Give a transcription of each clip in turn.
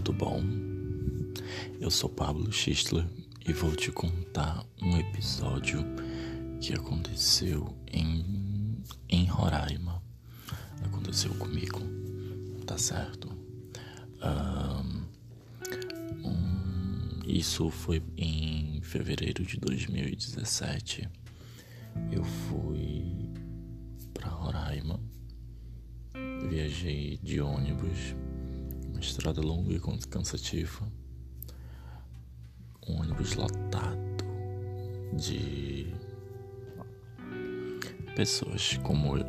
tudo bom? Eu sou Pablo Schistler e vou te contar um episódio que aconteceu em, em Roraima. Aconteceu comigo, tá certo? Um, isso foi em fevereiro de 2017. Eu fui para Roraima, viajei de ônibus uma estrada longa e cansativa. Um ônibus lotado de pessoas como eu,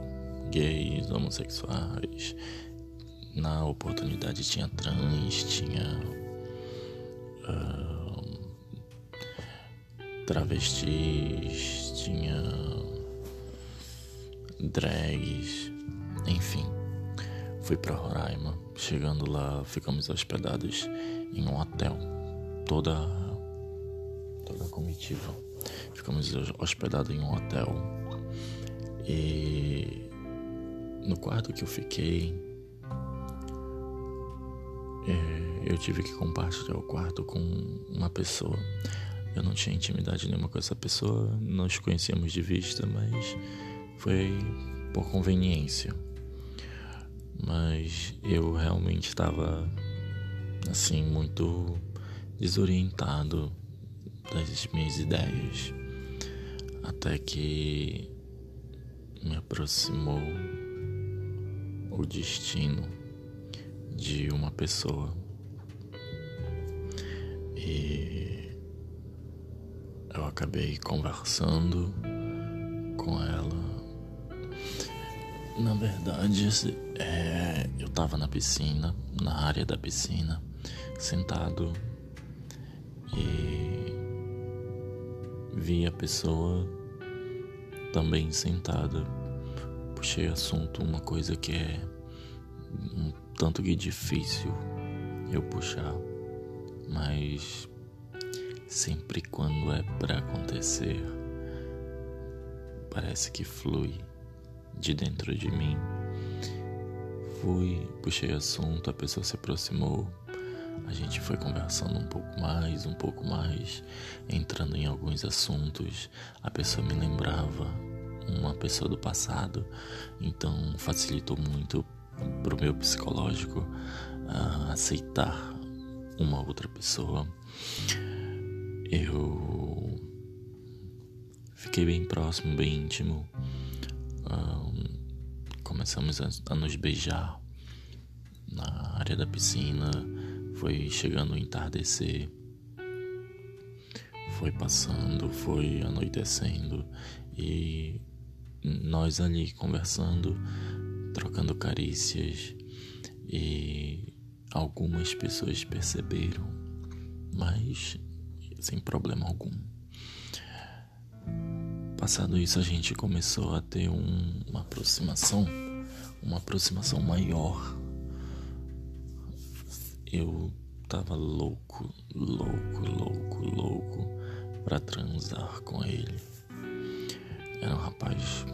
gays, homossexuais. Na oportunidade tinha trans, tinha uh, travestis, tinha drags, enfim Fui para Roraima. Chegando lá, ficamos hospedados em um hotel. Toda toda a comitiva. Ficamos hospedados em um hotel. E no quarto que eu fiquei, é, eu tive que compartilhar o quarto com uma pessoa. Eu não tinha intimidade nenhuma com essa pessoa, nós conhecíamos de vista, mas foi por conveniência mas eu realmente estava assim muito desorientado das minhas ideias. Até que me aproximou o destino de uma pessoa. E eu acabei conversando com ela na verdade, é, eu tava na piscina, na área da piscina, sentado e vi a pessoa também sentada. Puxei assunto, uma coisa que é um tanto que difícil eu puxar, mas sempre quando é para acontecer, parece que flui de dentro de mim. Fui, puxei assunto, a pessoa se aproximou, a gente foi conversando um pouco mais, um pouco mais, entrando em alguns assuntos. A pessoa me lembrava uma pessoa do passado, então facilitou muito para o meu psicológico uh, aceitar uma outra pessoa. Eu fiquei bem próximo, bem íntimo começamos a, nos beijar na área da piscina. Foi chegando o entardecer, foi passando, foi anoitecendo e nós ali conversando, trocando carícias e algumas pessoas perceberam, mas sem problema algum. Passado isso, a gente começou a ter um, uma aproximação, uma aproximação maior. Eu tava louco, louco, louco, louco para transar com ele. Era um rapaz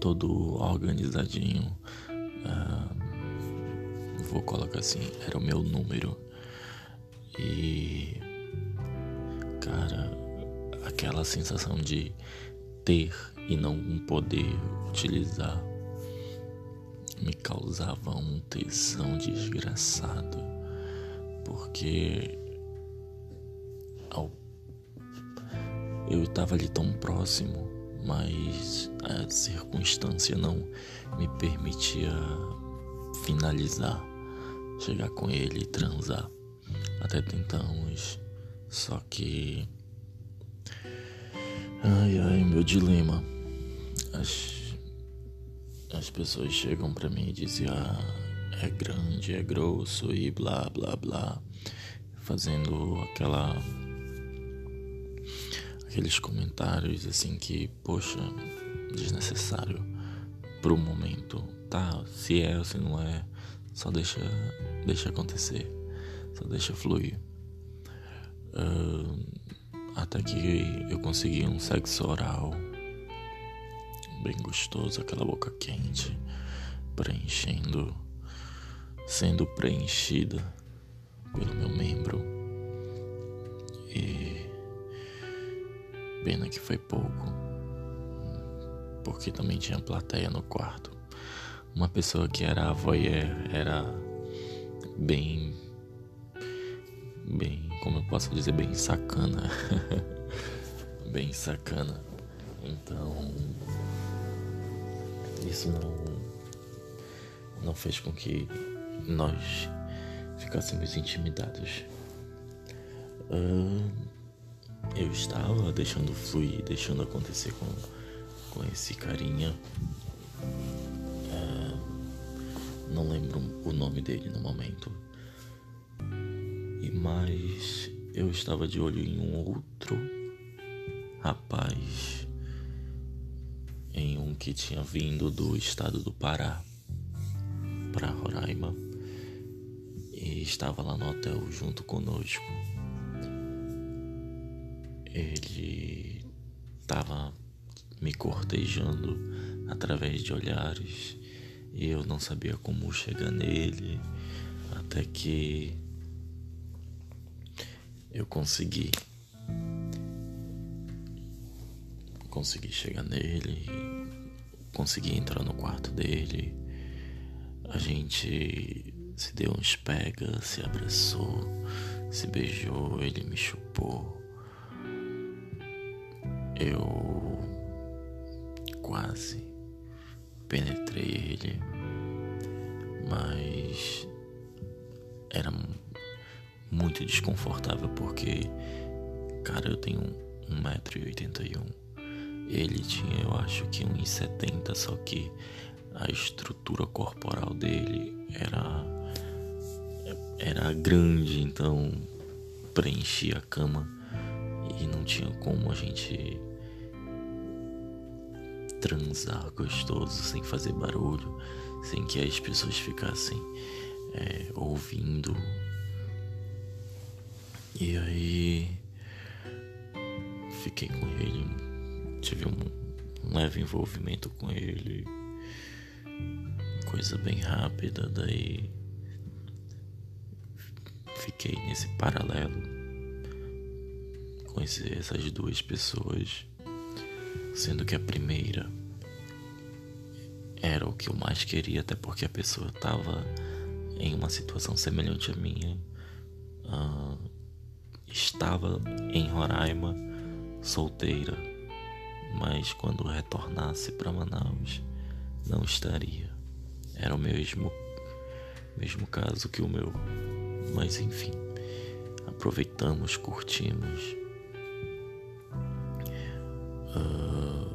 todo organizadinho. Uh, vou colocar assim, era o meu número. E cara, aquela sensação de ter e não poder utilizar me causava um tesão desgraçado, porque ao, eu estava ali tão próximo, mas a circunstância não me permitia finalizar, chegar com ele e transar. Até tentamos, só que Ai, ai, meu dilema. As, as pessoas chegam para mim e dizem: Ah, é grande, é grosso e blá blá blá, fazendo aquela. aqueles comentários assim que, poxa, desnecessário pro momento. Tá, se é ou se não é, só deixa, deixa acontecer, só deixa fluir. Uh, até que eu consegui um sexo oral bem gostoso, aquela boca quente, preenchendo sendo preenchida pelo meu membro. E pena que foi pouco, porque também tinha plateia no quarto. Uma pessoa que era voyeur, era bem bem, como eu posso dizer, bem sacana. bem sacana. Então, isso não não fez com que nós ficássemos intimidados. Uh, eu estava deixando fluir, deixando acontecer com, com esse carinha. Uh, não lembro o nome dele no momento. Mas eu estava de olho em um outro rapaz, em um que tinha vindo do estado do Pará para Roraima e estava lá no hotel junto conosco. Ele estava me cortejando através de olhares e eu não sabia como chegar nele até que eu consegui consegui chegar nele consegui entrar no quarto dele a gente se deu uns pega, se abraçou, se beijou, ele me chupou. Eu quase penetrei ele, mas era muito desconfortável porque, cara, eu tenho 1,81m. Ele tinha, eu acho que 1,70m, só que a estrutura corporal dele era era grande, então preenchia a cama e não tinha como a gente transar gostoso sem fazer barulho, sem que as pessoas ficassem é, ouvindo. E aí fiquei com ele, tive um, leve envolvimento com ele. Coisa bem rápida, daí fiquei nesse paralelo esse, essas duas pessoas, sendo que a primeira era o que eu mais queria, até porque a pessoa estava em uma situação semelhante à minha, uh, estava em Roraima, solteira, mas quando retornasse para Manaus, não estaria. Era o mesmo, mesmo caso que o meu. Mas enfim, aproveitamos, curtimos. Uh,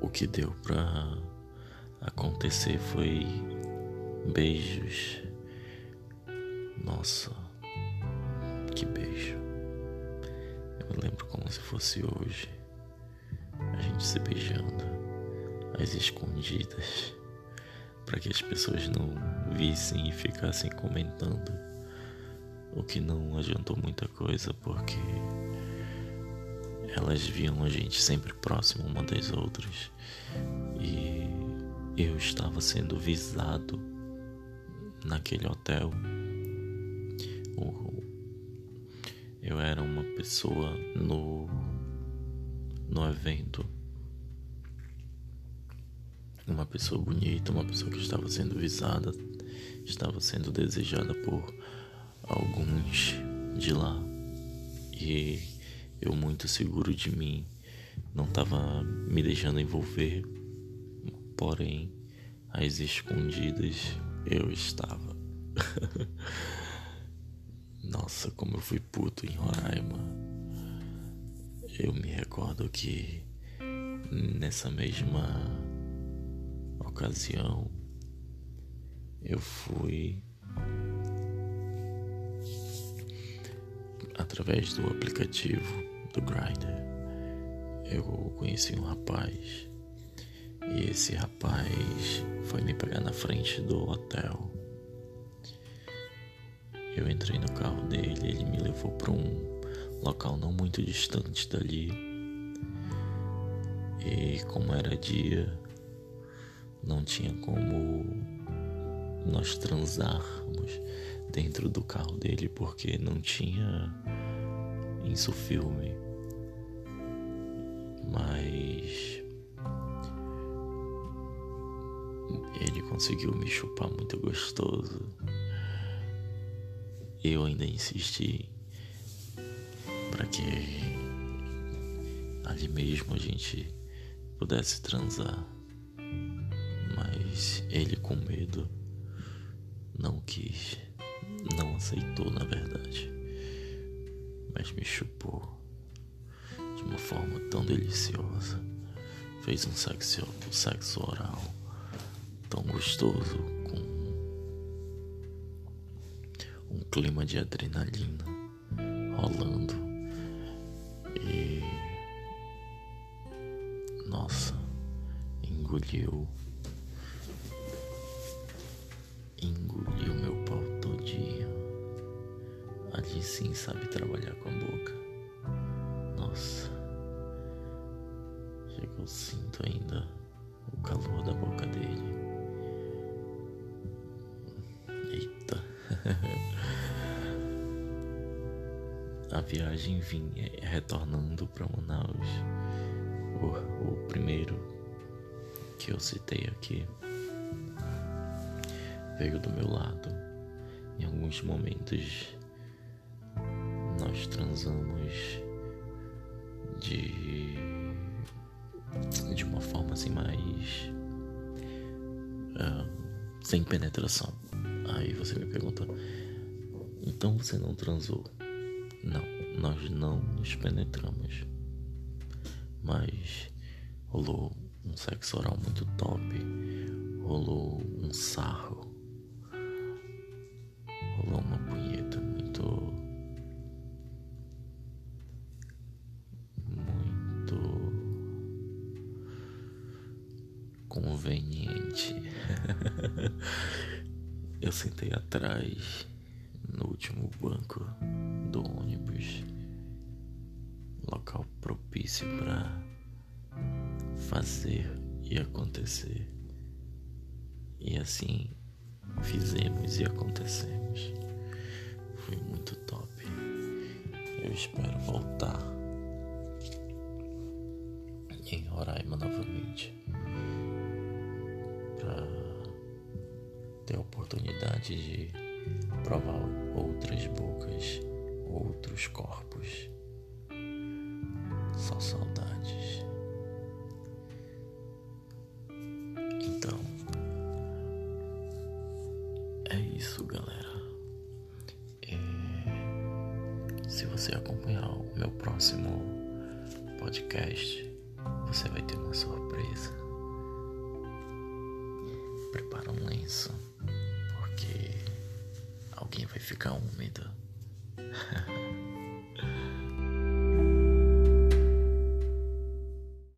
o que deu pra acontecer foi beijos. Nossa, que beijo. Eu lembro como se fosse hoje. A gente se beijando, às escondidas para que as pessoas não vissem e ficassem comentando, o que não adiantou muita coisa porque elas viam a gente sempre próximo uma das outras e eu estava sendo visado naquele hotel. Eu era uma pessoa no no evento uma pessoa bonita, uma pessoa que estava sendo visada, estava sendo desejada por alguns de lá. E eu, muito seguro de mim, não estava me deixando envolver, porém, às escondidas, eu estava. Nossa, como eu fui puto em Roraima. Eu me recordo que nessa mesma ocasião eu fui através do aplicativo do Grindr. Eu conheci um rapaz e esse rapaz foi me pegar na frente do hotel. Eu entrei no carro dele, ele me levou para um local não muito distante dali. E como era dia, não tinha como nós transarmos dentro do carro dele porque não tinha isso filme. Mas ele conseguiu me chupar muito gostoso. Eu ainda insisti para que ali mesmo a gente pudesse transar. Mas ele com medo não quis, não aceitou na verdade, mas me chupou de uma forma tão deliciosa, fez um sexo, um sexo oral tão gostoso clima de adrenalina rolando e nossa engoliu engoliu meu pau todinho. Ali sim sabe trabalhar com a boca. Nossa. Chega eu sinto ainda o calor da boca dele. A viagem vinha retornando para Manaus. O, o primeiro que eu citei aqui veio do meu lado. Em alguns momentos nós transamos de de uma forma assim mais uh, sem penetração. Aí você me pergunta, então você não transou? Não, nós não nos penetramos, mas rolou um sexo oral muito top, rolou um sarro rolou uma punheta muito. muito. conveniente. Eu sentei atrás, no último banco do ônibus, local propício para fazer e acontecer. E assim fizemos e acontecemos. Foi muito top. Eu espero voltar em Roraima novamente para ter a oportunidade de provar outras bocas, outros corpos. Só saudades. isso, galera. E se você acompanhar o meu próximo podcast, você vai ter uma surpresa. Prepara um lenço, porque alguém vai ficar úmido.